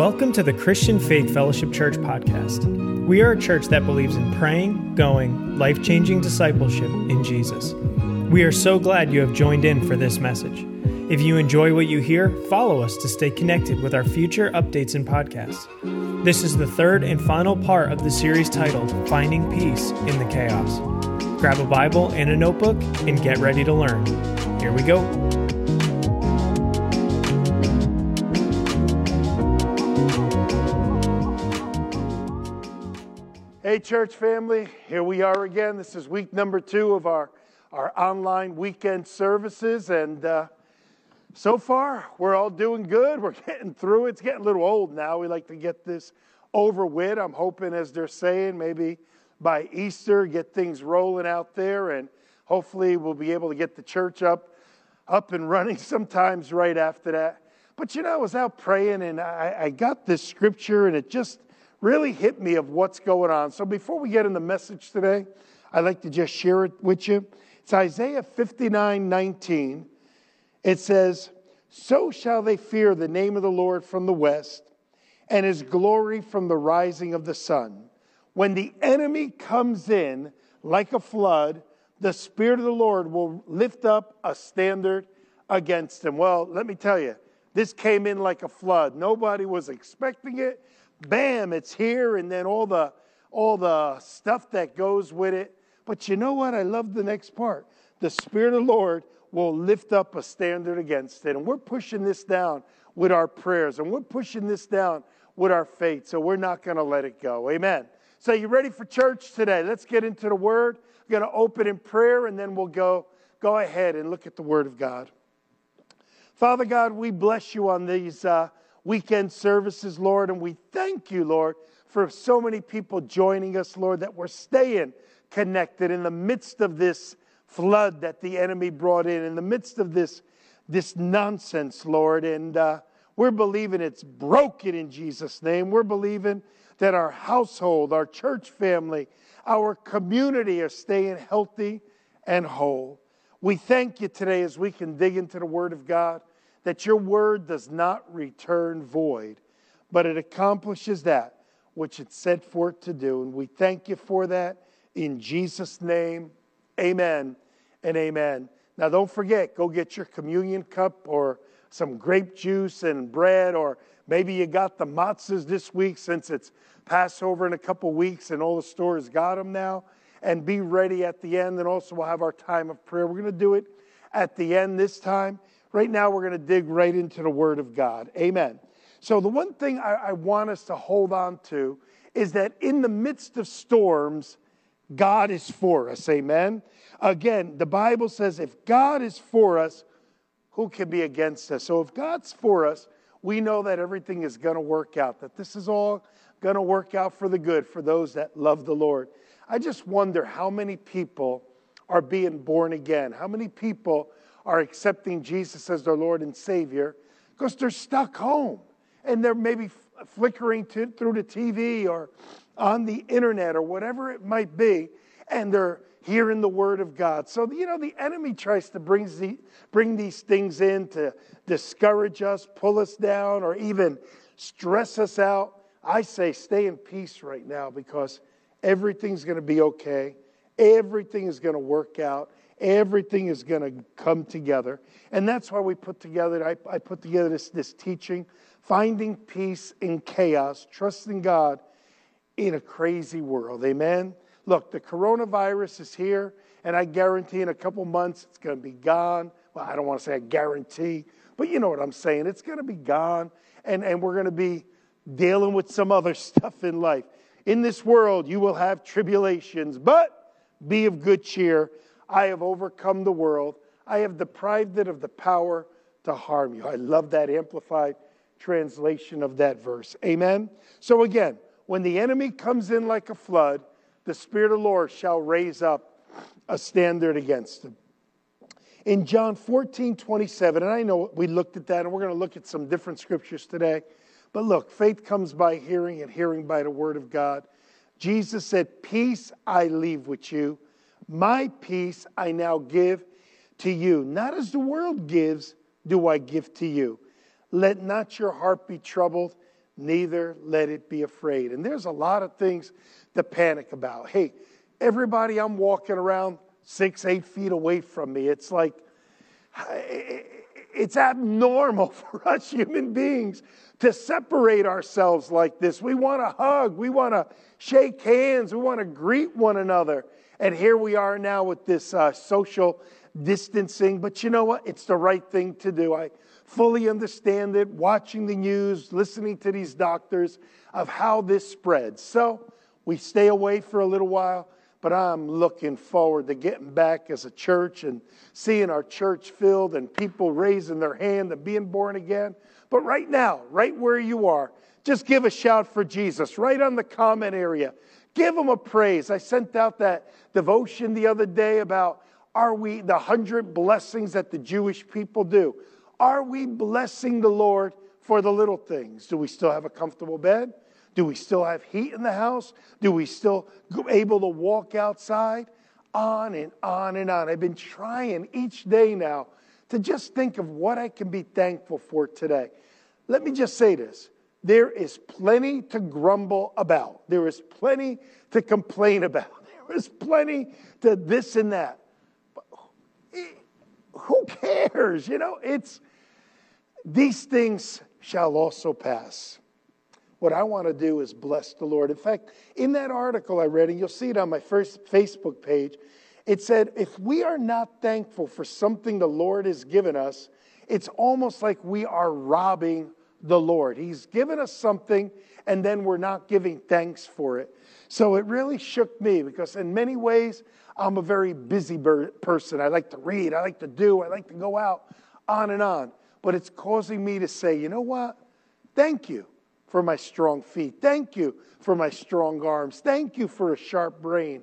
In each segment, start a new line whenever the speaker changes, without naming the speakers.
Welcome to the Christian Faith Fellowship Church podcast. We are a church that believes in praying, going, life changing discipleship in Jesus. We are so glad you have joined in for this message. If you enjoy what you hear, follow us to stay connected with our future updates and podcasts. This is the third and final part of the series titled Finding Peace in the Chaos. Grab a Bible and a notebook and get ready to learn. Here we go.
Church family, here we are again. This is week number two of our, our online weekend services. And uh, so far, we're all doing good. We're getting through it. It's getting a little old now. We like to get this over with. I'm hoping, as they're saying, maybe by Easter, get things rolling out there. And hopefully, we'll be able to get the church up, up and running sometimes right after that. But you know, I was out praying and I, I got this scripture, and it just really hit me of what's going on. So before we get in the message today, I'd like to just share it with you. It's Isaiah 59 19. It says, So shall they fear the name of the Lord from the west, and his glory from the rising of the sun. When the enemy comes in like a flood, the Spirit of the Lord will lift up a standard against him. Well, let me tell you, this came in like a flood. Nobody was expecting it bam, it's here, and then all the all the stuff that goes with it. But you know what? I love the next part. The Spirit of the Lord will lift up a standard against it. And we're pushing this down with our prayers, and we're pushing this down with our faith. So we're not going to let it go. Amen. So, you ready for church today? Let's get into the Word. We're going to open in prayer, and then we'll go, go ahead and look at the Word of God. Father God, we bless you on these. Uh, weekend services, Lord. And we thank you, Lord, for so many people joining us, Lord, that we're staying connected in the midst of this flood that the enemy brought in, in the midst of this, this nonsense, Lord. And uh, we're believing it's broken in Jesus' name. We're believing that our household, our church family, our community are staying healthy and whole. We thank you today as we can dig into the Word of God that your word does not return void, but it accomplishes that which it's set forth to do. And we thank you for that in Jesus' name. Amen and amen. Now, don't forget, go get your communion cup or some grape juice and bread, or maybe you got the matzahs this week since it's Passover in a couple weeks and all the stores got them now. And be ready at the end. And also, we'll have our time of prayer. We're going to do it at the end this time. Right now, we're going to dig right into the Word of God. Amen. So, the one thing I, I, want us to hold on to is that in the midst of storms, God is for us. Amen. Again, the Bible says if God is for us, who can be against us? So, if God's for us, we know that everything is going to work out, that this is all going to work out for the good for those that love the Lord. I just wonder how many people are being born again, how many people are accepting Jesus as their Lord and Savior because they're stuck home and they're maybe flickering to, through the TV or on the internet or whatever it might be, and they're hearing the Word of God. So, you know, the enemy tries to bring, the, bring these things in to discourage us, pull us down, or even stress us out. I say stay in peace right now because everything's going to be okay. Everything is going to work out. Everything is going to come together. And that's why we put together, I, I put together this, this teaching, Finding Peace in Chaos, Trusting God in a Crazy World. Amen? Look, the coronavirus is here, and I guarantee in a couple months it's going to be gone. Well, I don't want to say I guarantee, but you know what I'm saying. It's going to be gone, and, and we're going to be dealing with some other stuff in life. In this world, you will have tribulations, but be of good cheer. I have overcome the world. I have deprived it of the power to harm you. I love that amplified translation of that verse. Amen. So again, when the enemy comes in like a flood, the Spirit of the Lord shall raise up a standard against him. In John 14, 27, and I know we looked at that, and we're going to look at some different scriptures today. But look, faith comes by hearing, and hearing by the word of God. Jesus said, Peace I leave with you my peace I now give to you. Not as the world gives, do I give to you. Let not your heart be troubled, neither let it be afraid. And there's a lot of things to panic about. Hey, everybody I'm walking around six, eight feet away from me, it's like, it's abnormal for us human beings to separate ourselves like this. We want to hug, we want to shake hands, we want to greet one another. And here we are now with this uh, social distancing. But you know what? It's the right thing to do. I fully understand it, watching the news, listening to these doctors of how this spreads. So we stay away for a little while, but I'm looking forward to getting back as a church and seeing our church filled and people raising their hand and being born again. But right now, right where you are, just give a shout for Jesus right on the comment area. Give them a praise. I sent out that devotion the other day about are we the hundred blessings that the Jewish people do? Are we blessing the Lord for the little things? Do we still have a comfortable bed? Do we still have heat in the house? Do we still able to walk outside? On and on and on. I've been trying each day now to just think of what I can be thankful for today. Let me just say this. There is plenty to grumble about. There is plenty to complain about. There is plenty to this and that. But eh, who cares? You know, it's these things shall also pass. What I want to do is bless the Lord. In fact, in that article I read, and you'll see it on my first Facebook page, it said, if we are not thankful for something the Lord has given us, it's almost like we are robbing the Lord. He's given us something, and then we're not giving thanks for it. So it really shook me because, in many ways, I'm a very busy person. I like to read, I like to do, I like to go out, on and on. But it's causing me to say, you know what? Thank you for my strong feet. Thank you for my strong arms. Thank you for a sharp brain.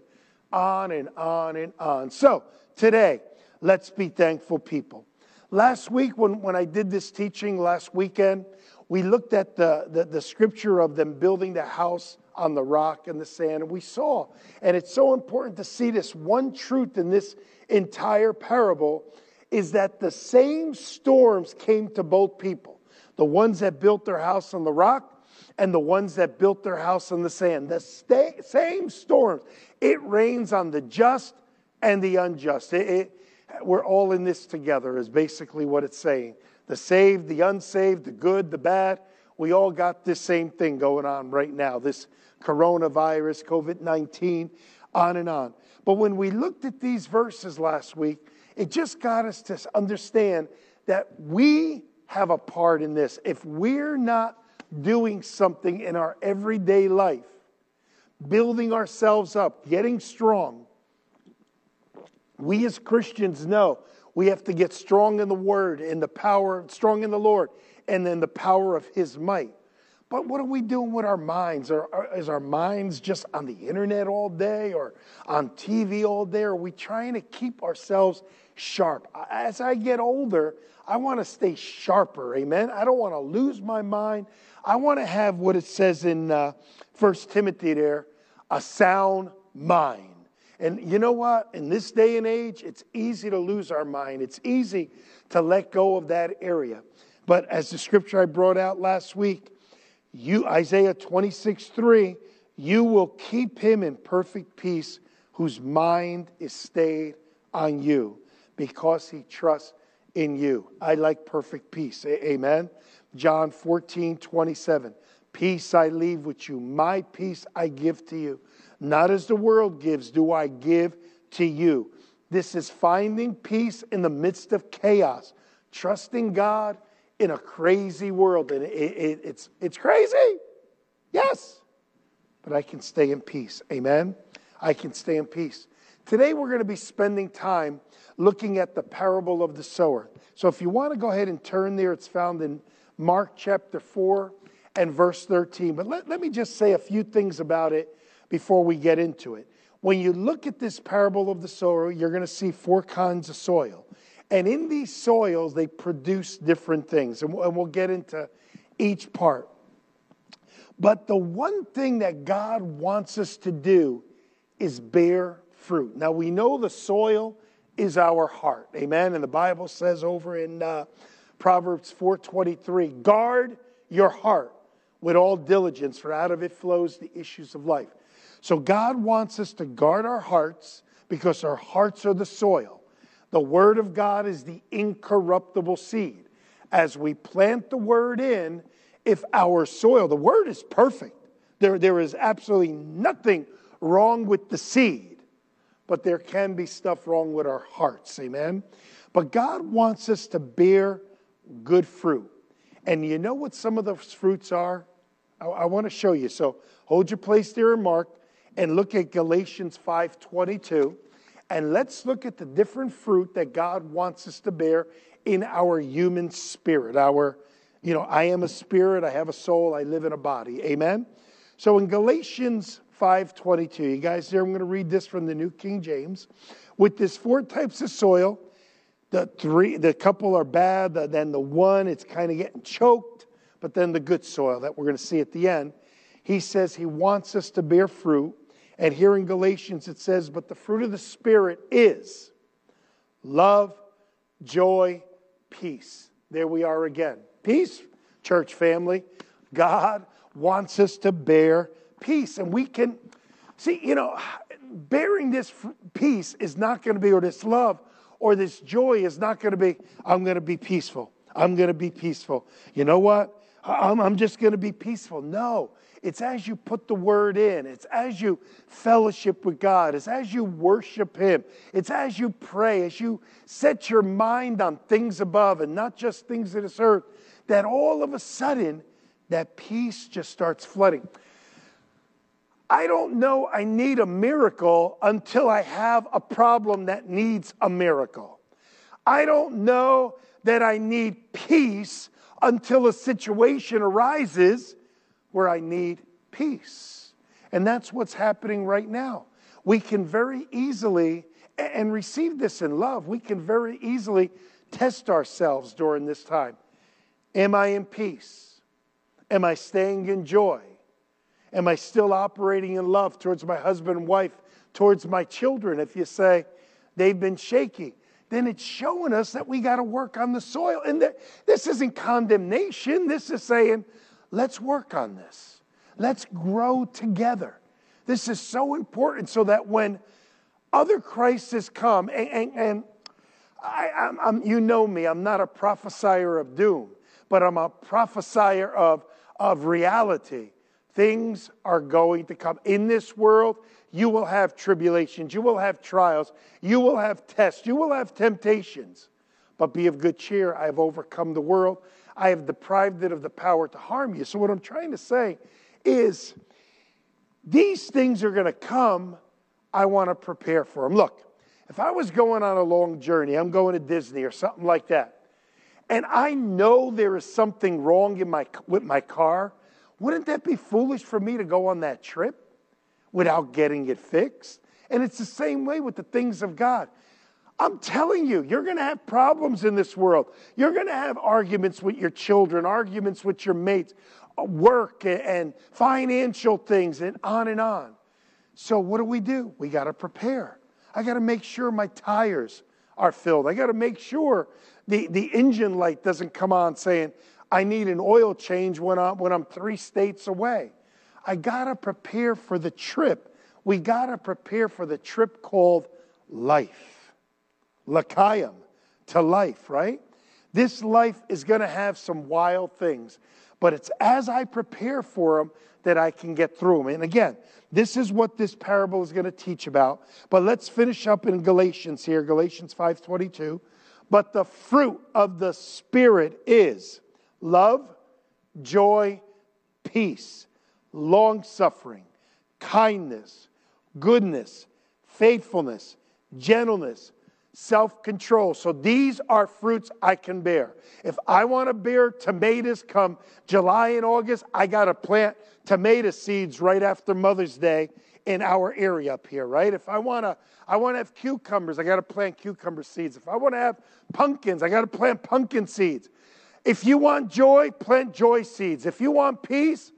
On and on and on. So today, let's be thankful people. Last week, when, when I did this teaching last weekend, we looked at the, the, the scripture of them building the house on the rock and the sand, and we saw, and it's so important to see this one truth in this entire parable is that the same storms came to both people the ones that built their house on the rock and the ones that built their house on the sand. The same storms. It rains on the just and the unjust. It, it, we're all in this together, is basically what it's saying. The saved, the unsaved, the good, the bad. We all got this same thing going on right now this coronavirus, COVID 19, on and on. But when we looked at these verses last week, it just got us to understand that we have a part in this. If we're not doing something in our everyday life, building ourselves up, getting strong. We as Christians know we have to get strong in the Word, in the power, strong in the Lord, and then the power of His might. But what are we doing with our minds? Are, are, is our minds just on the internet all day or on TV all day? Are we trying to keep ourselves sharp? As I get older, I want to stay sharper, amen? I don't want to lose my mind. I want to have what it says in uh, Timothy there a sound mind. And you know what? In this day and age, it's easy to lose our mind. It's easy to let go of that area. But as the scripture I brought out last week, you Isaiah 26, 3, you will keep him in perfect peace whose mind is stayed on you because he trusts in you. I like perfect peace. Amen. John 14, 27. Peace I leave with you, my peace I give to you. Not as the world gives, do I give to you. This is finding peace in the midst of chaos, trusting God in a crazy world. And it, it, it's, it's crazy, yes, but I can stay in peace. Amen? I can stay in peace. Today we're going to be spending time looking at the parable of the sower. So if you want to go ahead and turn there, it's found in Mark chapter 4 and verse 13. But let, let me just say a few things about it before we get into it. When you look at this parable of the sower, you're going to see four kinds of soil. And in these soils, they produce different things. And we'll get into each part. But the one thing that God wants us to do is bear fruit. Now, we know the soil is our heart. Amen. And the Bible says over in uh, Proverbs 4:23, guard your heart with all diligence, for out of it flows the issues of life. So God wants us to guard our hearts because our hearts are the soil. The Word of God is the incorruptible seed. As we plant the Word in, if our soil, the Word is perfect, there, there is absolutely nothing wrong with the seed, but there can be stuff wrong with our hearts. Amen? But God wants us to bear good fruit. And you know what some of those fruits are? I, I want to show you. So hold your place there Mark and look at Galatians 5:22 and let's look at the different fruit that God wants us to bear in our human spirit. Our you know, I am a spirit, I have a soul, I live in a body. Amen. So in Galatians 5:22, you guys there I'm going to read this from the New King James. With this four types of soil, the three the couple are bad, then the one it's kind of getting choked, but then the good soil that we're going to see at the end. He says he wants us to bear fruit and here in Galatians it says, But the fruit of the Spirit is love, joy, peace. There we are again. Peace, church family. God wants us to bear peace. And we can, see, you know, bearing this peace is not going to be, or this love, or this joy is not going to be, I'm going to be peaceful. I'm going to be peaceful. You know what? I'm, I'm just going to be peaceful. No, it's as you put the word in, it's as you fellowship with God, it's as you worship Him, it's as you pray, as you set your mind on things above and not just things of this earth, that all of a sudden that peace just starts flooding. I don't know I need a miracle until I have a problem that needs a miracle. I don't know that I need peace until a situation arises where I need peace. And that's what's happening right now. We can very easily, and receive this in love, we can very easily test ourselves during this time. Am I in peace? Am I staying in joy? Am I still operating in love towards my husband and wife, towards my children? If you say they've been shaky, then it's showing us that we got to work on the soil. And that this isn't condemnation. This is saying, let's work on this. Let's grow together. This is so important so that when other crises come, and, and, and I, I'm, I'm, you know me, I'm not a prophesier of doom, but I'm a prophesier of, of reality. Things are going to come. In this world, you will have tribulations, you will have trials, you will have tests, you will have temptations. But be of good cheer. I have overcome the world. I have deprived it of the power to harm you. So, what I'm trying to say is these things are going to come. I want to prepare for them. Look, if I was going on a long journey, I'm going to Disney or something like that, and I know there is something wrong in my, with my car, wouldn't that be foolish for me to go on that trip? without getting it fixed. And it's the same way with the things of God. I'm telling you, you're going to have problems in this world. You're going to have arguments with your children, arguments with your mates, uh, work and financial things, and on and on. So, what do we do? We got to prepare. I got to make sure my tires are filled. I got to make sure the, the engine light doesn't come on saying, I need an oil change when I'm, when I'm three states away. I got to prepare for the trip. We got to prepare for the trip called life. L'chaim, to life, right? This life is going to have some wild things, but it's as I prepare for them that I can get through them. And again, this is what this parable is going to teach about. But let's finish up in Galatians here, Galatians 5:22. But the fruit of the spirit is love, joy, peace, long suffering, kindness, goodness, faithfulness, gentleness, self control. So these are fruits I can bear. If I want to bear tomatoes come July and August, I got to plant tomato seeds right after Mother's Day in our area up here, right? If I want to I want to have cucumbers, I got to plant cucumber seeds. If I want to have pumpkins, I got to plant pumpkin seeds. If you want joy, plant joy seeds. If you want peace,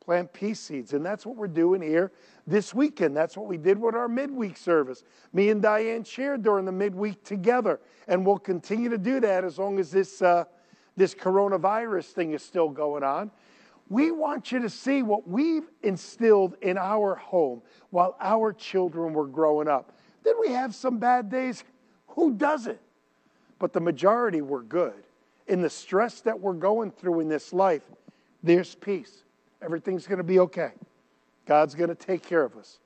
plant peace seeds. And that's what we're doing here this weekend. That's what we did with our midweek service. Me and Diane shared during the midweek together. And we'll continue to do that as long as this, uh, this coronavirus thing is still going on. We want you to see what we've instilled in our home while our children were growing up. Did we have some bad days. Who doesn't? But the majority were good. In the stress that we're going through in this life, there's peace. Everything's going to be okay. God's going to take care of us.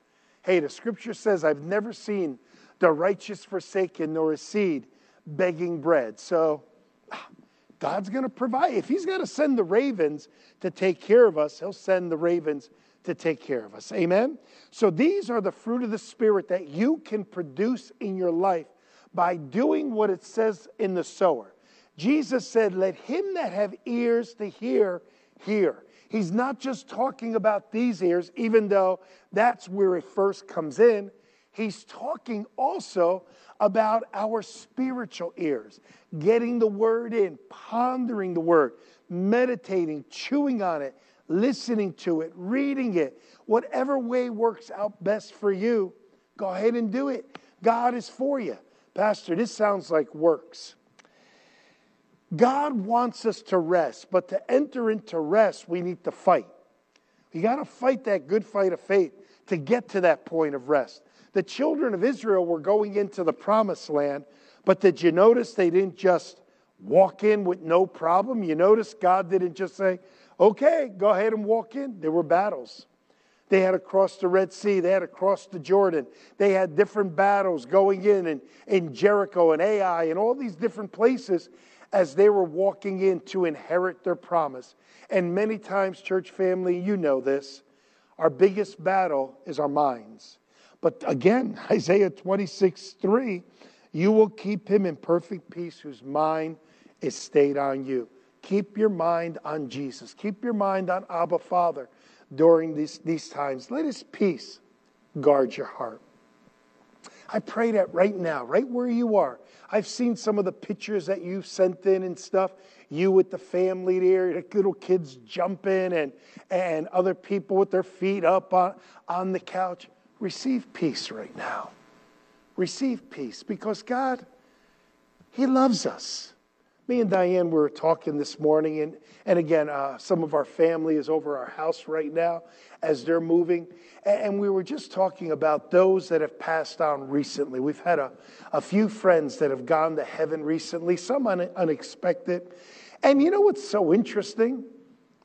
Hey, the scripture says, I've never seen the righteous forsaken nor a seed begging bread. So God's going to provide. If He's going to send the ravens to take care of us, He'll send the ravens to take care of us. Amen? So these are the fruit of the Spirit that you can produce in your life by doing what it says in the sower. Jesus said, Let him that have ears to hear, hear. He's not just talking about these ears, even though that's where it first comes in. He's talking also about our spiritual ears, getting the word in, pondering the word, meditating, chewing on it, listening to it, reading it. Whatever way works out best for you, go ahead and do it. God is for you. Pastor, this sounds like works. God wants us to rest, but to enter into rest, we need to fight. You got to fight that good fight of faith to get to that point of rest. The children of Israel were going into the promised land, but did you notice they didn't just walk in with no problem? You notice God didn't just say, okay, go ahead and walk in. There were battles. They had to cross the Red Sea. They had to cross the Jordan. They had different battles going in and in Jericho and Ai and all these different places as they were walking in to inherit their promise. And many times, church family, you know this, our biggest battle is our minds. But again, Isaiah 26, 3, you will keep him in perfect peace whose mind is stayed on you. Keep your mind on Jesus. Keep your mind on Abba Father during these, these times. Let his peace guard your heart. I pray that right now, right where you are. I've seen some of the pictures that you've sent in and stuff. You with the family there, the little kids jumping, and, and other people with their feet up on, on the couch. Receive peace right now. Receive peace because God, He loves us. Me and Diane were talking this morning, and, and again, uh, some of our family is over our house right now as they're moving. And, we were just talking about those that have passed on recently. We've had a, a few friends that have gone to heaven recently, some un, unexpected. And you know what's so interesting?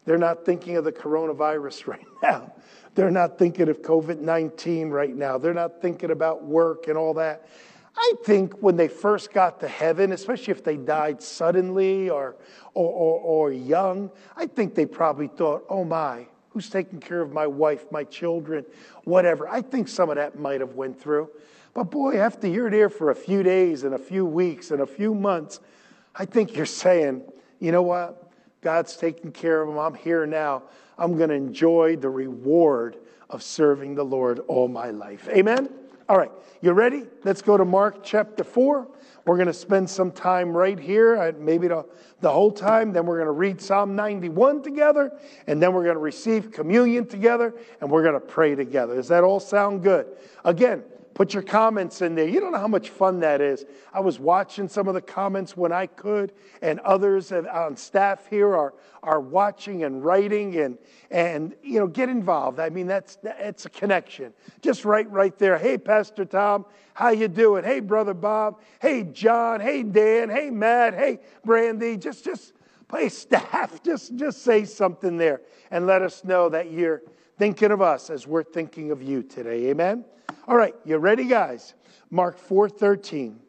They're not thinking of the coronavirus right now. They're not thinking of COVID 19 right now. They're not thinking about work and all that. I think when they first got to heaven, especially if they died suddenly or, or, or, or, young, I think they probably thought, oh my, who's taking care of my wife, my children, whatever. I think some of that might have went through. But boy, after you're there for a few days and a few weeks and a few months, I think you're saying, you know what? God's taking care of them. I'm here now. I'm going to enjoy the reward of serving the Lord all my life. Amen? All right, you ready? Let's go to Mark chapter 4. We're going to spend some time right here, uh, maybe the, the whole time. Then we're going to read Psalm 91 together, and then we're going to receive communion together, and we're going to pray together. Does that all sound good? Again, Put your comments in there. You don't know how much fun that is. I was watching some of the comments when I could, and others on staff here are, are watching and writing and, and you know, get involved. I mean, that's, that's a connection. Just right, right there. Hey, Pastor Tom, how you doing? Hey, Brother Bob. Hey, John. Hey, Dan. Hey, Matt. Hey, Brandy. Just, just, play staff. Just, just say something there and let us know that you're thinking of us as we're thinking of you today. Amen? All right, you ready, guys? Mark 4:13.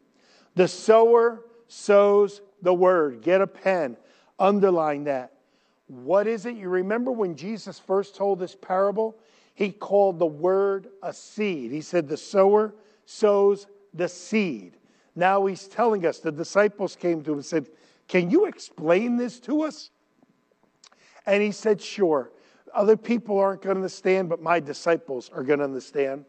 The sower sows the word. Get a pen, underline that. What is it? You remember when Jesus first told this parable? He called the word a seed. He said, The sower sows the seed. Now he's telling us, the disciples came to him and said, Can you explain this to us? And he said, Sure. Other people aren't going to understand, but my disciples are going to understand.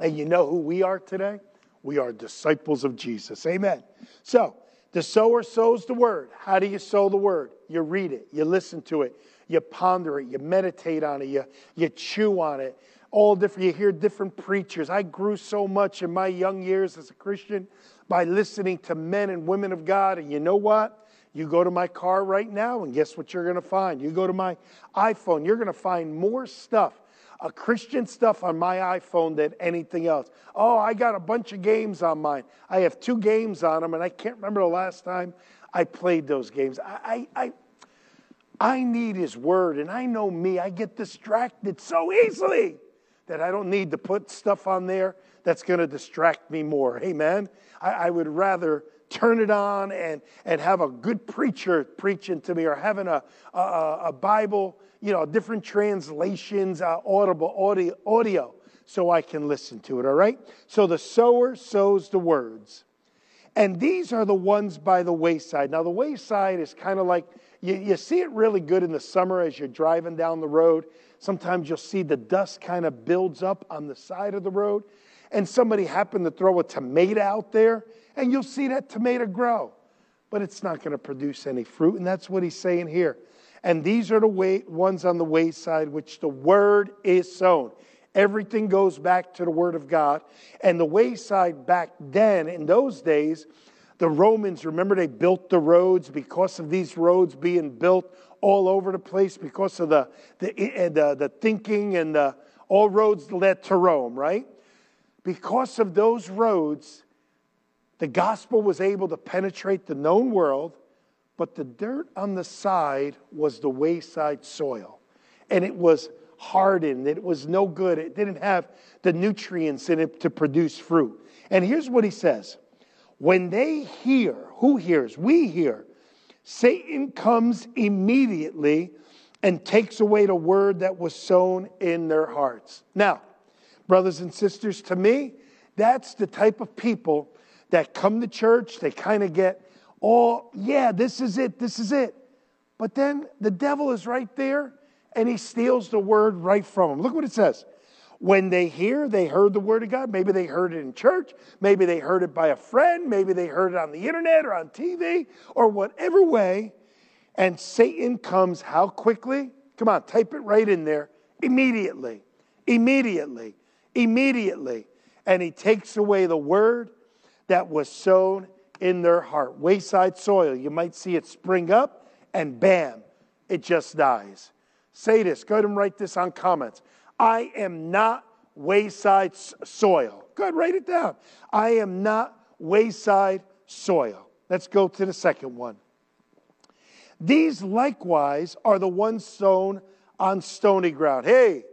And you know who we are today? We are disciples of Jesus. Amen. So, the sower sows the word. How do you sow the word? You read it, you listen to it, you ponder it, you meditate on it, you, you chew on it. All different, you hear different preachers. I grew so much in my young years as a Christian by listening to men and women of God. And you know what? You go to my car right now, and guess what you're going to find? You go to my iPhone, you're going to find more stuff, uh, Christian stuff on my iPhone than anything else. Oh, I got a bunch of games on mine. I have two games on them, and I can't remember the last time I played those games. I, I, I, I need His Word, and I know me, I get distracted so easily that I don't need to put stuff on there that's going to distract me more. Amen. I, I would rather turn it on and, and have a good preacher preaching to me or having a, a, a Bible, you know, different translations, uh, audible audio, audio, so I can listen to it, all right? So the sower sows the words. And these are the ones by the wayside. Now, the wayside is kind of like you, you see it really good in the summer as you're driving down the road. Sometimes you'll see the dust kind of builds up on the side of the road. And somebody happened to throw a tomato out there and you'll see that tomato grow. But it's not going to produce any fruit, and that's what he's saying here. And these are the way, ones on the wayside which the word is sown. Everything goes back to the word of God. And the wayside back then, in those days, the Romans, remember, they built the roads because of these roads being built all over the place because of the, the, eh, the, the thinking and the, all roads led to Rome, right? Because of those roads, the gospel was able to penetrate the known world, but the dirt on the side was the wayside soil. And it was hardened, it was no good, it didn't have the nutrients in it to produce fruit. And here's what he says when they hear, who hears? We hear. Satan comes immediately and takes away the word that was sown in their hearts. Now, brothers and sisters, to me, that's the type of people that come to church, they kind of get, oh, yeah, this is it, this is it. But then the devil is right there and he steals the word right from them. Look what it says. When they hear, they heard the word of God. Maybe they heard it in church. Maybe they heard it by a friend. Maybe they heard it on the internet or on TV or whatever way. And Satan comes how quickly? Come on, type it right in there. Immediately. Immediately. Immediately. And he takes away the word that was sown in their heart. Wayside soil, you might see it spring up and bam, it just dies. Say this, go ahead and write this on comments. I am not wayside soil. Good, write it down. I am not wayside soil. Let's go to the second one. These likewise are the ones sown on stony ground. Hey,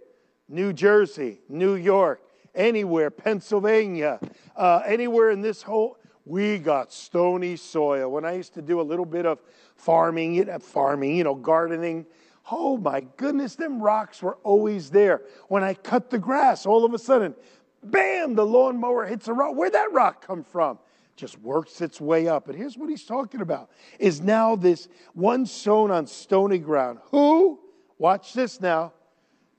New Jersey, New York, anywhere, Pennsylvania, uh, anywhere in this whole, we got stony soil. When I used to do a little bit of farming, you know, farming, you know, gardening, oh my goodness, them rocks were always there. When I cut the grass, all of a sudden, bam, the lawnmower hits a rock. Where'd that rock come from? Just works its way up. And here's what he's talking about is now this one sown on stony ground. Who? Watch this now.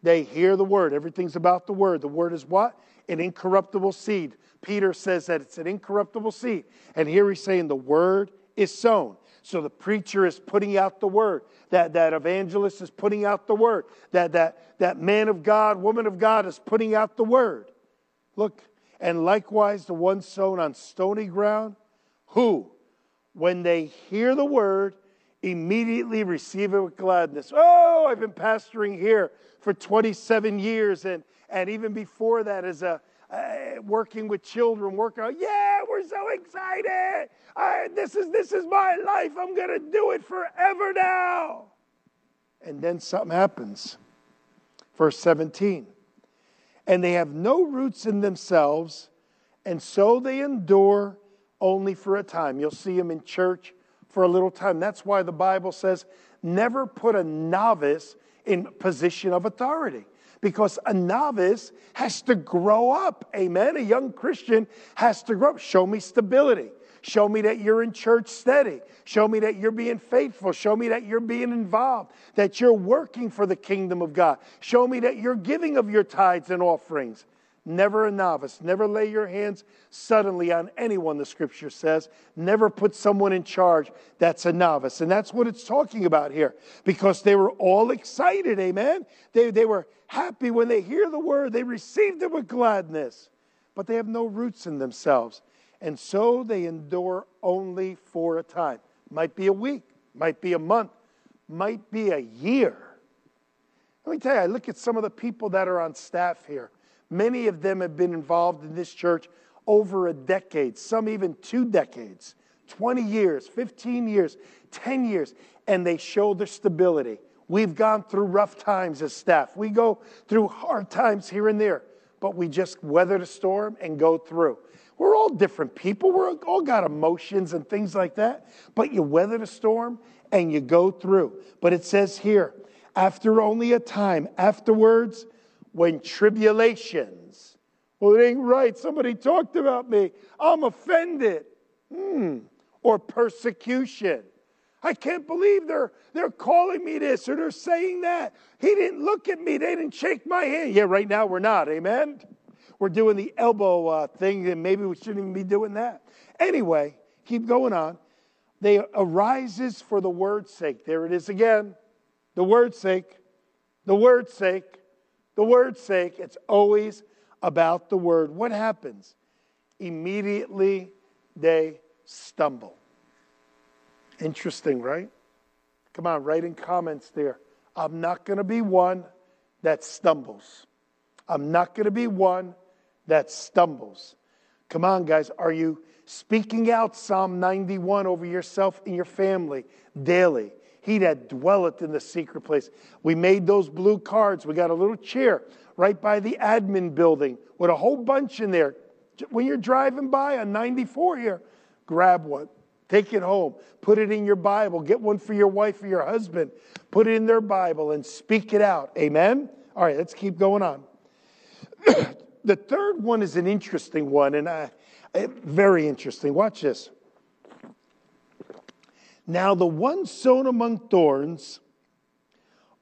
They hear the word. Everything's about the word. The word is what? An incorruptible seed. Peter says that it's an incorruptible seed. And here he's saying the word is sown. So the preacher is putting out the word. That, that evangelist is putting out the word. That, that, that man of God, woman of God is putting out the word. Look, and likewise the one sown on stony ground, who, when they hear the word, immediately receive it with gladness. Oh, I've been pastoring here for 27 years, and, and even before that, as a uh, working with children, working yeah, we're so excited. I, this, is, this is my life. I'm to do it forever now. And then something happens. Verse 17. And they have no roots in themselves, and so they endure only for a time. You'll see them in church for a little time. That's why the Bible says never put a novice in position of authority because a novice has to grow up. Amen. A young Christian has to grow up. Show me stability. Show me that you're in church steady. Show me that you're being faithful. Show me that you're being involved, that you're working for the kingdom of God. Show me that you're giving of your tithes and offerings. Never a novice. Never lay your hands suddenly on anyone, the scripture says. Never put someone in charge that's a novice. And that's what it's talking about here because they were all excited, amen? They, they were happy when they hear the word, they received it with gladness, but they have no roots in themselves. And so they endure only for a time. Might be a week, might be a month, might be a year. Let me tell you, I look at some of the people that are on staff here. Many of them have been involved in this church over a decade, some even two decades, 20 years, 15 years, 10 years, and they show their stability. We've gone through rough times as staff. We go through hard times here and there, but we just weather the storm and go through. We're all different people. We're all got emotions and things like that, but you weather the storm and you go through. But it says here, after only a time, afterwards, when tribulations, well, it ain't right. Somebody talked about me. I'm offended. Hmm. Or persecution. I can't believe they're, they're calling me this or they're saying that. He didn't look at me. They didn't shake my hand. Yeah, right now we're not. Amen? We're doing the elbow uh, thing, and maybe we shouldn't even be doing that. Anyway, keep going on. They arises for the word's sake. There it is again. The word's sake. The word's sake. The word's sake. It's always about the word. What happens? Immediately they stumble. Interesting, right? Come on, write in comments there. I'm not going to be one that stumbles. I'm not going to be one that stumbles. Come on, guys. Are you speaking out Psalm 91 over yourself and your family daily? He that dwelleth in the secret place. We made those blue cards. We got a little chair right by the admin building with a whole bunch in there. When you're driving by on 94 here, grab one. Take it home. Put it in your Bible. Get one for your wife or your husband. Put it in their Bible and speak it out. Amen? All right, let's keep going on. the third one is an interesting one, and I, eh, very interesting. Watch this. Now, the ones sown among thorns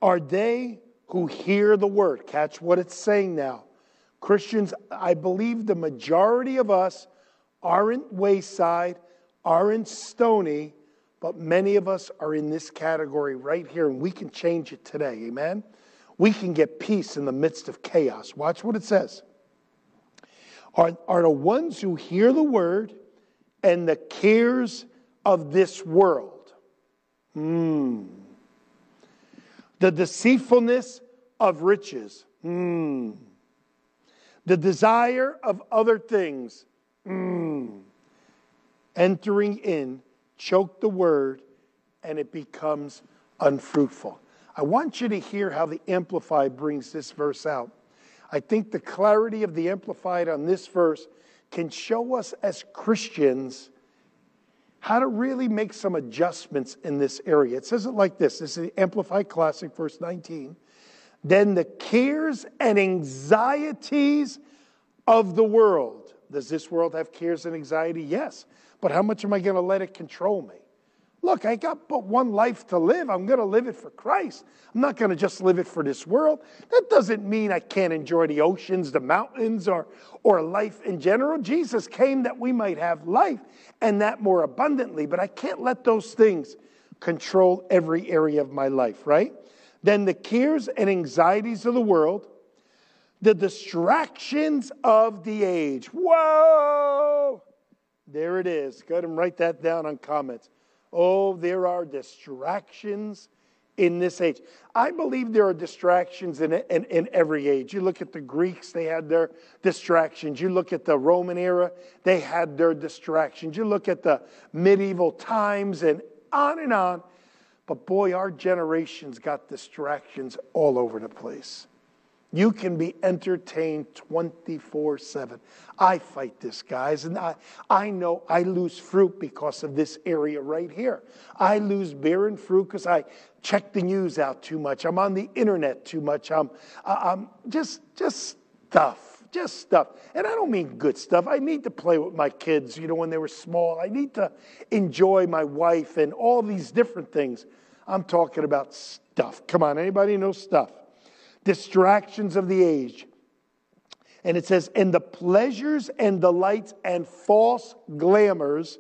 are they who hear the word. Catch what it's saying now. Christians, I believe the majority of us aren't wayside, aren't stony, but many of us are in this category right here, and we can change it today. Amen? We can get peace in the midst of chaos. Watch what it says. Are, are the ones who hear the word and the cares of this world. Hmm the deceitfulness of riches, mm. the desire of other things, mm. entering in, choke the word, and it becomes unfruitful. I want you to hear how the Amplified brings this verse out. I think the clarity of the Amplified on this verse can show us as Christians how to really make some adjustments in this area. It says it like this this is the Amplified Classic, verse 19. Then the cares and anxieties of the world. Does this world have cares and anxiety? Yes. But how much am I going to let it control me? Look, I got but one life to live. I'm going to live it for Christ. I'm not going to just live it for this world. That doesn't mean I can't enjoy the oceans, the mountains, or, or life in general. Jesus came that we might have life and that more abundantly, but I can't let those things control every area of my life, right? Then the cares and anxieties of the world, the distractions of the age. Whoa! There it is. Go ahead and write that down on comments. Oh, there are distractions in this age. I believe there are distractions in, in, in, every age. You look at the Greeks, they had their distractions. You look at the Roman era, they had their distractions. You look at the medieval times and on and on. But boy, our generation's got distractions all over the place. You can be entertained 24 7. I fight this, guys, and I, I know I lose fruit because of this area right here. I lose beer and fruit because I check the news out too much. I'm on the internet too much. I'm, I'm just, just stuff, just stuff. And I don't mean good stuff. I need to play with my kids, you know, when they were small. I need to enjoy my wife and all these different things. I'm talking about stuff. Come on, anybody know stuff? Distractions of the age. And it says, and the pleasures and delights and false glamours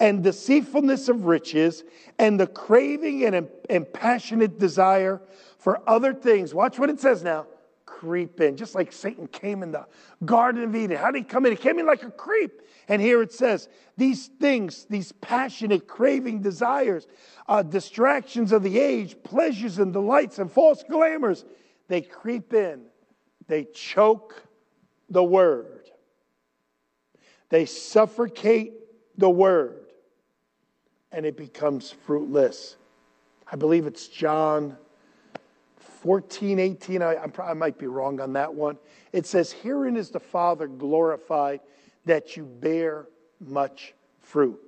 and deceitfulness of riches and the craving and, and passionate desire for other things. Watch what it says now creep in, just like Satan came in the Garden of Eden. How did he come in? He came in like a creep. And here it says, these things, these passionate, craving desires, uh, distractions of the age, pleasures and delights and false glamours, they creep in. They choke the word. They suffocate the word. And it becomes fruitless. I believe it's John 14, 18. I, I might be wrong on that one. It says, Herein is the Father glorified that you bear much fruit.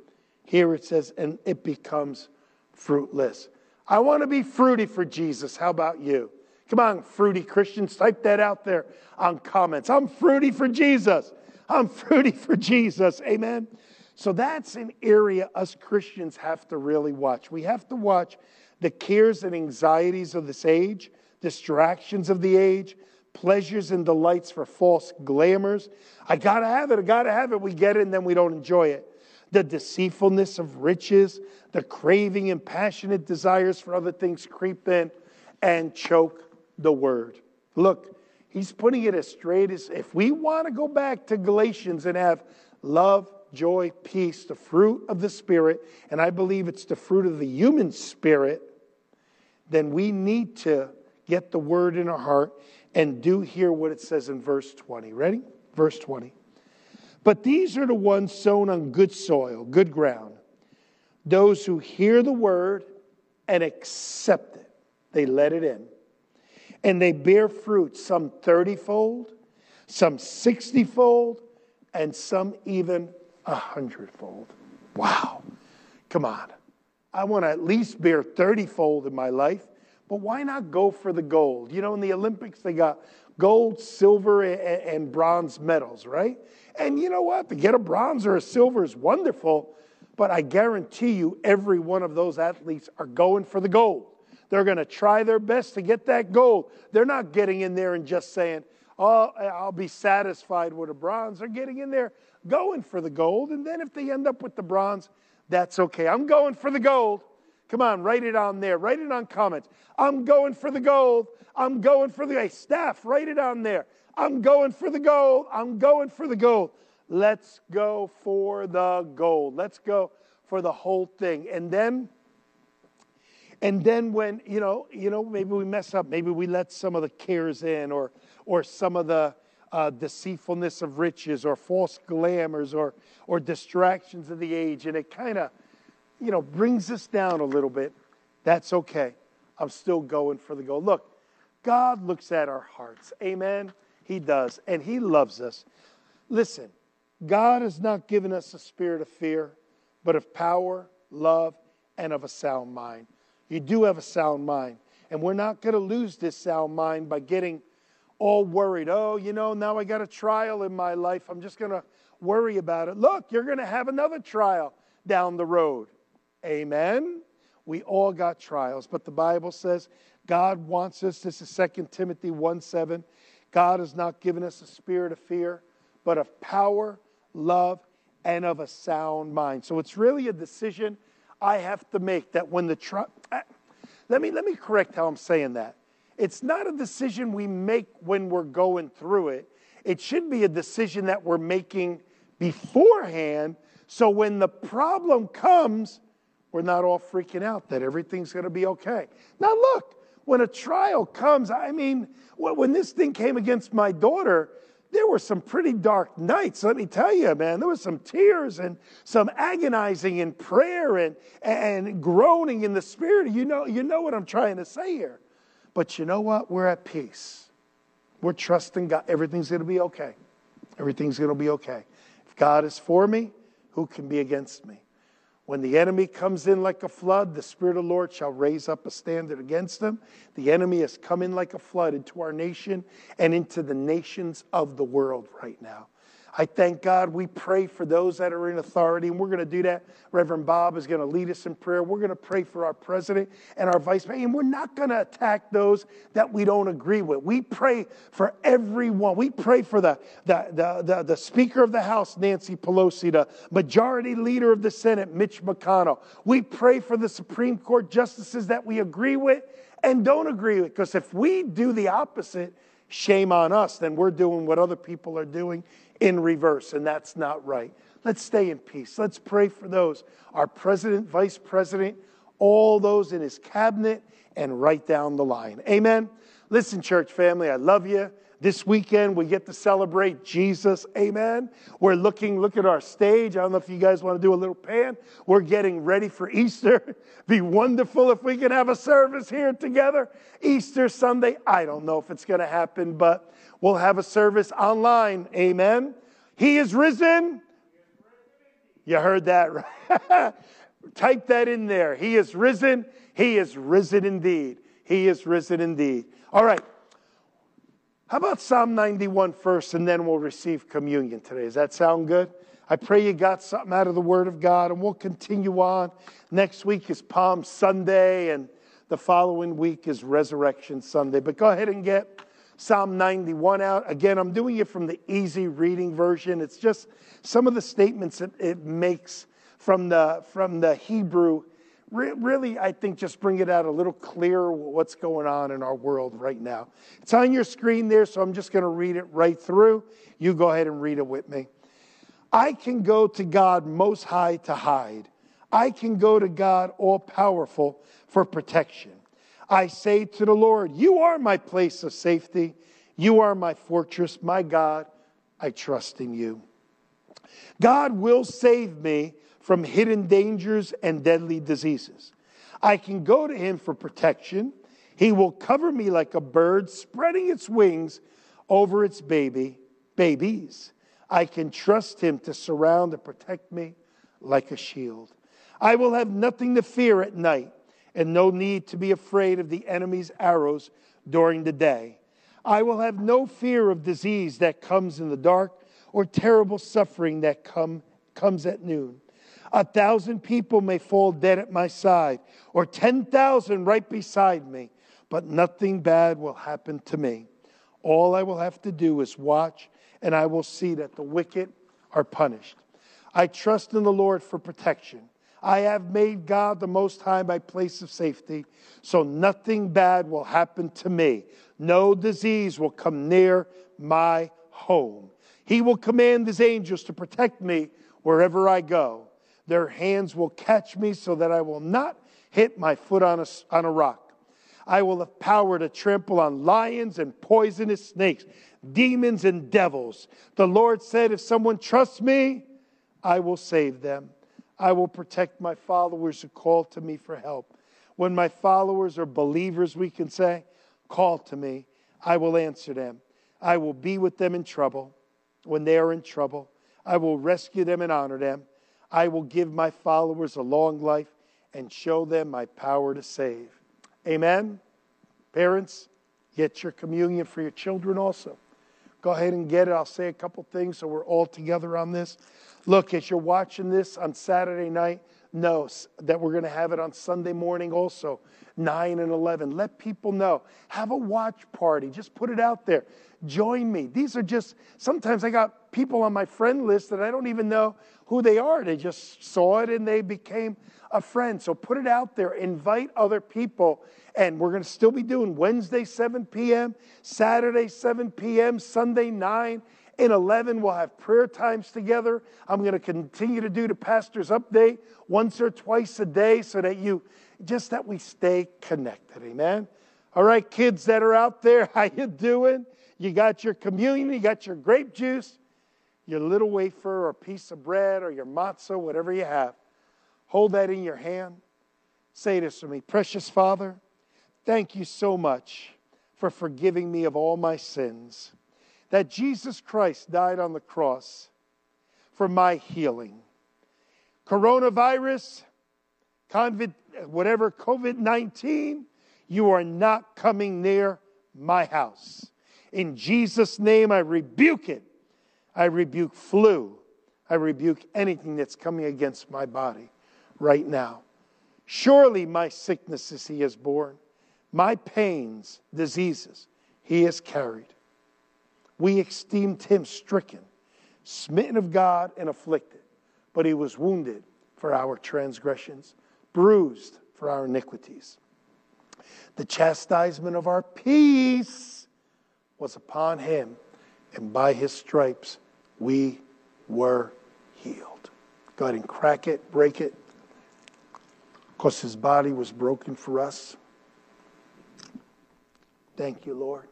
Here it says, and it becomes fruitless. I want to be fruity for Jesus. How about you? Come on, fruity Christians, type that out there on comments. I'm fruity for Jesus. I'm fruity for Jesus. Amen. So that's an area us Christians have to really watch. We have to watch the cares and anxieties of this age, distractions of the age, pleasures and delights for false glamours. I got to have it. I got to have it. We get it and then we don't enjoy it. The deceitfulness of riches, the craving and passionate desires for other things creep in and choke the word. Look, he's putting it as straight as if we want to go back to Galatians and have love, joy, peace, the fruit of the Spirit, and I believe it's the fruit of the human spirit, then we need to get the word in our heart and do hear what it says in verse 20. Ready? Verse 20. But these are the ones sown on good soil, good ground. Those who hear the word and accept it, they let it in. And they mm. bear fruit, some 30 fold, some 60 fold, and some even a hundredfold. Wow. Come on. I want to at least bear 30 fold in my life. But why not go for the gold? You know, in the Olympics, they got gold, silver, and bronze medals, right? And you know what? To get a bronze or a silver is wonderful, but I guarantee you every one of those athletes are going for the gold. They're going to try their best to get that gold. They're not getting in there and just saying, oh, I'll be satisfied with a bronze. They're getting in there going for the gold. And then if they end up with the bronze, that's okay. I'm going for the gold. Come on, write it on there. Write it on comments. I'm going for the gold. I'm going for the hey, staff. Write it on there. I'm going for the gold. I'm going for the gold. Let's go for the gold. Let's go for the whole thing. And then and then when you know you know maybe we mess up maybe we let some of the cares in or or some of the uh, deceitfulness of riches or false glamours or or distractions of the age and it kind of you know, brings us down a little bit, that's okay. I'm still going for the goal. Look, God looks at our hearts. Amen. He does. And He loves us. Listen, God has not given us a spirit of fear, but of power, love, and of a sound mind. You do have a sound mind. And we're not going to lose this sound mind by getting all worried. Oh, you know, now I got a trial in my life. I'm just going to worry about it. Look, you're going to have another trial down the road. Amen. We all got trials, but the Bible says God wants us, this is 2 Timothy 1 7. God has not given us a spirit of fear, but of power, love, and of a sound mind. So it's really a decision I have to make that when the trial, let me, let me correct how I'm saying that. It's not a decision we make when we're going through it. It should be a decision that we're making beforehand. So when the problem comes, we're not all freaking out that everything's going to be okay. Now, look, when a trial comes, I mean, when this thing came against my daughter, there were some pretty dark nights, let me tell you, man. There was some tears and some agonizing in prayer and, and groaning in the spirit. You know, you know what I'm trying to say here. But you know what? We're at peace. We're trusting God. Everything's going to be okay. Everything's going to be okay. If God is for me, who can be against me? When the enemy comes in like a flood, the Spirit of the Lord shall raise up a standard against them. The enemy has come in like a flood into our nation and into the nations of the world right now. I thank God we pray for those that are in authority, and we're going to do that. Reverend Bob is going to lead us in prayer. We're going to pray for our president and our vice president, and we're not going to attack those that we don't agree with. We pray for everyone. We pray for the, the, the, the, the Speaker of the House, Nancy Pelosi, the Majority Leader of the Senate, Mitch McConnell. We pray for the Supreme Court justices that we agree with and don't agree with, because if we do the opposite, shame on us, then we're doing what other people are doing in reverse, and that's not right. Let's stay in peace. Let's pray for those, our president, vice president, all those in his cabinet, and right down the line. Amen. Listen, church family, I love you. This weekend, we get to celebrate Jesus. Amen. We're looking, look at our stage. I don't know if you guys want to do a little pan. We're getting ready for Easter. Be wonderful if we can have a service here together. Easter Sunday. I don't know if it's going to happen, but we'll have a service online. Amen. He is risen. You heard that right? Type that in there. He is risen. He is risen indeed. He is risen indeed. All right. How about Psalm 91 first, and then we'll receive communion today? Does that sound good? I pray you got something out of the Word of God, and we'll continue on. Next week is Palm Sunday, and the following week is Resurrection Sunday. But go ahead and get Psalm 91 out. Again, I'm doing it from the easy reading version. It's just some of the statements it, it makes from the, from the Hebrew really, I think, just bring it out a little clearer what's going on in our world right now. It's on your screen there, so I'm just going to read it right through. You go ahead and read it with me. I can go to God most high to hide. I can go to God all powerful for protection. I say to the Lord, You are my place of safety. You are my fortress, my God. I trust in you. God will save me from hidden dangers and deadly diseases. I can go to him for protection. He will cover me like a bird spreading its wings over its baby, babies. I can trust him to surround and protect me like a shield. I will have nothing to fear at night and no need to be afraid of the enemy's arrows during the day. I will have no fear of disease that comes in the dark or terrible suffering that come, comes at noon. A thousand people may fall dead at my side, or 10,000 right beside me, but nothing bad will happen to me. All I will have to do is watch, and I will see that the wicked are punished. I trust in the Lord for protection. I have made God the Most High my place of safety, so nothing bad will happen to me. No disease will come near my home. He will command his angels to protect me wherever I go. Their hands will catch me so that I will not hit my foot on a, on a rock. I will have power to trample on lions and poisonous snakes, demons and devils. The Lord said, If someone trusts me, I will save them. I will protect my followers who call to me for help. When my followers are believers, we can say, Call to me. I will answer them. I will be with them in trouble. When they are in trouble, I will rescue them and honor them. I will give my followers a long life and show them my power to save. Amen. Parents, get your communion for your children also. Go ahead and get it. I'll say a couple things so we're all together on this. Look, as you're watching this on Saturday night, know that we're going to have it on Sunday morning also, 9 and 11. Let people know. Have a watch party. Just put it out there. Join me. These are just, sometimes I got people on my friend list that I don't even know who they are. They just saw it and they became a friend. So put it out there, invite other people. And we're going to still be doing Wednesday, 7 p.m., Saturday, 7 p.m., Sunday, 9 and 11. We'll have prayer times together. I'm going to continue to do the pastor's update once or twice a day so that you, just that we stay connected. Amen. All right, kids that are out there, how you doing? You got your communion, you got your grape juice your little wafer or piece of bread or your matzah, whatever you have. Hold that in your hand. Say this to me Precious Father, thank you so much for forgiving me of all my sins. That Jesus Christ died on the cross for my healing. Coronavirus, COVID, whatever, COVID 19, you are not coming near my house. In Jesus' name, I rebuke it I rebuke flu. I rebuke anything that's coming against my body right now. Surely my sicknesses he has borne, my pains, diseases he has carried. We esteemed him stricken, smitten of God, and afflicted, but he was wounded for our transgressions, bruised for our iniquities. The chastisement of our peace was upon him, and by his stripes we were healed. Go ahead and crack it, break it, because his body was broken for us. Thank you, Lord.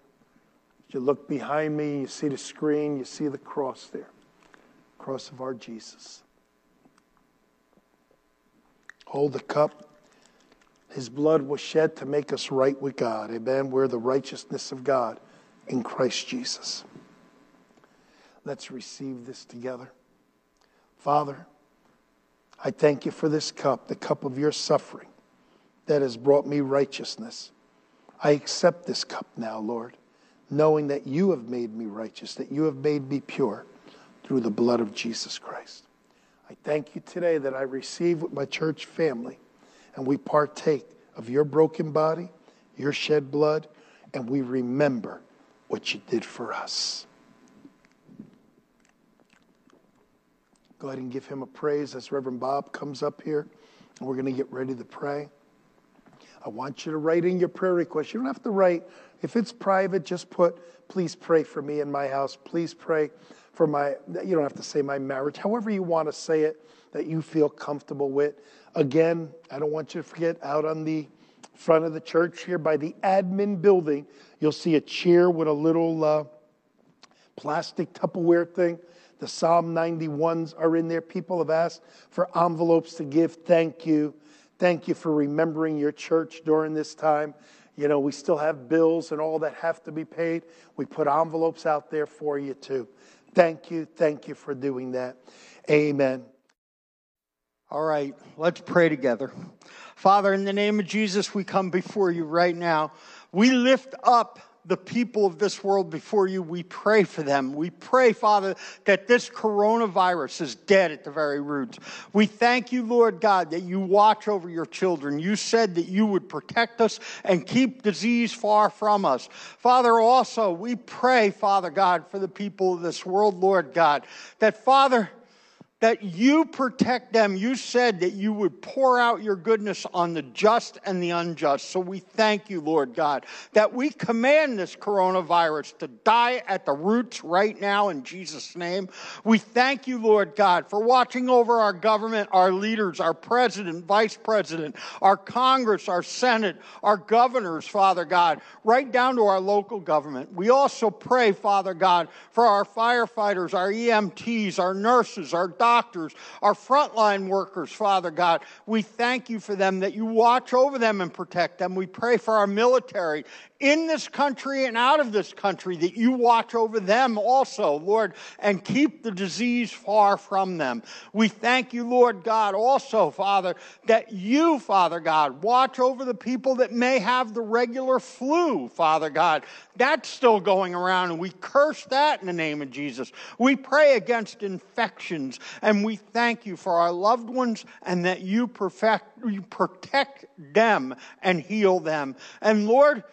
You look behind me, you see the screen, you see the cross there. Cross of our Jesus. Hold the cup. His blood was shed to make us right with God. Amen. We're the righteousness of God in Christ Jesus. Let's receive this together. Father, I thank you for this cup, the cup of your suffering that has brought me righteousness. I accept this cup now, Lord, knowing that you have made me righteous, that you have made me pure through the blood of Jesus Christ. I thank you today that I receive with my church family and we partake of your broken body, your shed blood, and we remember what you did for us. Go ahead and give him a praise as Reverend Bob comes up here, and we're going to get ready to pray. I want you to write in your prayer request. You don't have to write, if it's private, just put, please pray for me in my house. Please pray for my, you don't have to say my marriage, however you want to say it that you feel comfortable with. Again, I don't want you to forget out on the front of the church here by the admin building, you'll see a chair with a little uh, plastic Tupperware thing. The Psalm 91s are in there. People have asked for envelopes to give. Thank you. Thank you for remembering your church during this time. You know, we still have bills and all that have to be paid. We put envelopes out there for you too. Thank you. Thank you for doing that. Amen.
All right, let's pray together. Father, in the name of Jesus, we come before you right now. We lift up the people of this world before you. We pray for them. We pray, Father, that this coronavirus is dead at the very roots. We thank you, Lord God, that you watch over your children. You said that you would protect us and keep disease far from us. Father, also, we pray, Father God, for the people of this world, Lord God, that, Father, that you protect them. You said that you would pour out your goodness on the just and the unjust. So we thank you, Lord God, that we command this coronavirus to die at the roots right now in Jesus' name. We thank you, Lord God, for watching over our government, our leaders, our president, vice president, our Congress, our Senate, our governors, Father God, right down to our local government. We also pray, Father God, for our firefighters, our EMTs, our nurses, our doctors doctors, our frontline workers, Father God. We thank you for them, that you watch over them and protect them. We pray for our military in this country and out of this country, that you watch over them also, Lord, and keep the disease far from them. We thank you, Lord God, also, Father, that you, Father God, watch over the people that may have the regular flu, Father God. That's still going around, and we curse that in the name of Jesus. We pray against infections, and we thank you for our loved ones and that you perfect, you protect them and heal them. And Lord,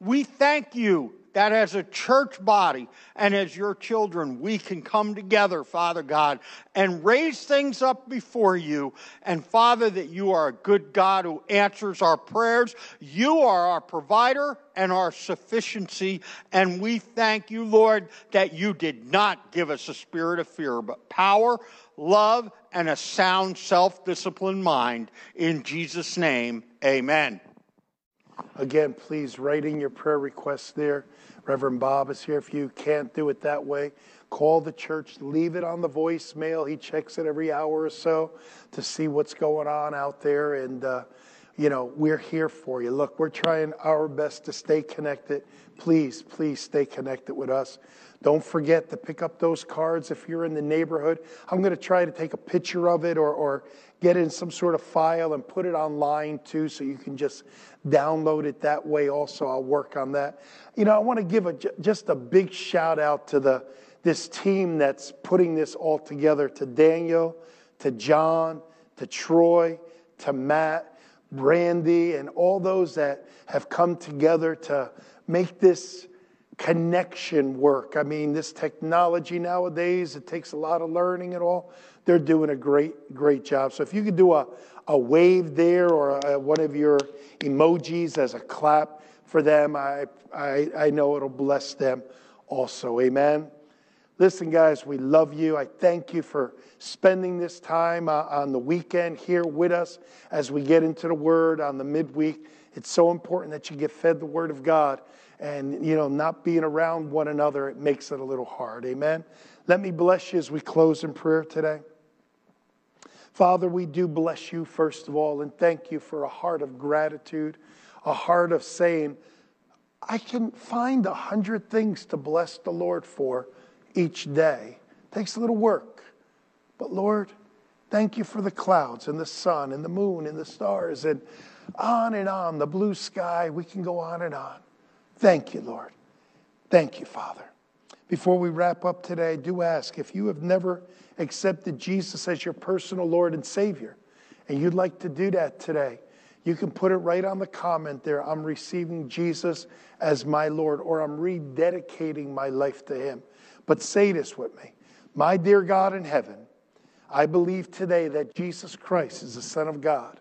we thank you that as a church body and as your children, we can come together, Father God, and raise things up before you. And Father, that you are a good God who answers our prayers. You are our provider and our sufficiency. And we thank you, Lord, that you did not give us a spirit of fear, but power, love, and a sound, self disciplined mind. In Jesus' name, amen.
Again, please write in your prayer requests there. Reverend Bob is here. If you can't do it that way, call the church, leave it on the voicemail. He checks it every hour or so to see what's going on out there. And, uh, you know, we're here for you. Look, we're trying our best to stay connected. Please, please stay connected with us. Don't forget to pick up those cards if you're in the neighborhood. I'm going to try to take a picture of it or, or get in some sort of file and put it online too so you can just download it that way also. I'll work on that. You know, I want to give a, just a big shout out to the, this team that's putting this all together to Daniel, to John, to Troy, to Matt, Brandy, and all those that have come together to make this connection work. I mean, this technology nowadays, it takes a lot of learning and all. They're doing a great, great job. So if you could do a, a wave there or a, one of your emojis as a clap for them, I, I, I know it'll bless them also. Amen. Listen, guys, we love you. I thank you for spending this time uh, on the weekend here with us as we get into the Word on the midweek. It's so important that you get fed the Word of God and, you know, not being around one another, it makes it a little hard. Amen. Let me bless you as we close in prayer today. Father, we do bless you, first of all, and thank you for a heart of gratitude, a heart of saying, I can find a hundred things to bless the Lord for each day. it Takes a little work. But Lord, thank you for the clouds and the sun and the moon and the stars and on and on, the blue sky. We can go on and on. Thank you, Lord. Thank you, Father. Before we wrap up today, I do ask if you have never accepted Jesus as your personal Lord and Savior, and you'd like to do that today, you can put it right on the comment there. I'm receiving Jesus as my Lord, or I'm rededicating my life to Him. But say this with me My dear God in heaven, I believe today that Jesus Christ is the Son of God.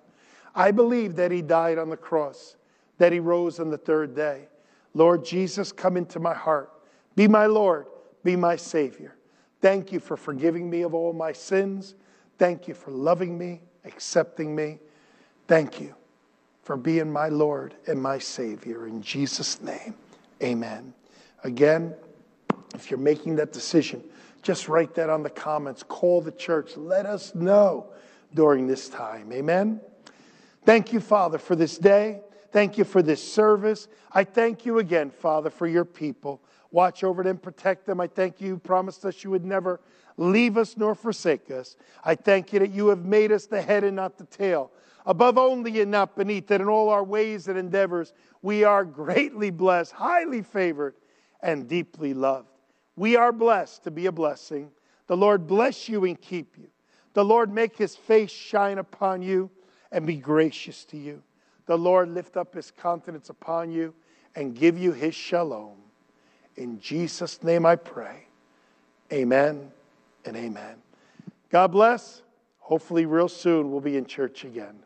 I believe that He died on the cross, that He rose on the third day. Lord Jesus, come into my heart. Be my Lord, be my Savior. Thank you for forgiving me of all my sins. Thank you for loving me, accepting me. Thank you for being my Lord and my Savior. In Jesus' name, amen. Again, if you're making that decision, just write that on the comments. Call the church. Let us know during this time. Amen. Thank you, Father, for this day. Thank you for this service. I thank you again, Father, for your people. Watch over them, protect them. I thank you. You promised us you would never leave us nor forsake us. I thank you that you have made us the head and not the tail, above only and not beneath, that in all our ways and endeavors we are greatly blessed, highly favored, and deeply loved. We are blessed to be a blessing. The Lord bless you and keep you. The Lord make his face shine upon you and be gracious to you. The Lord lift up his countenance upon you and give you his shalom. In Jesus' name I pray. Amen and amen. God bless. Hopefully, real soon we'll be in church again.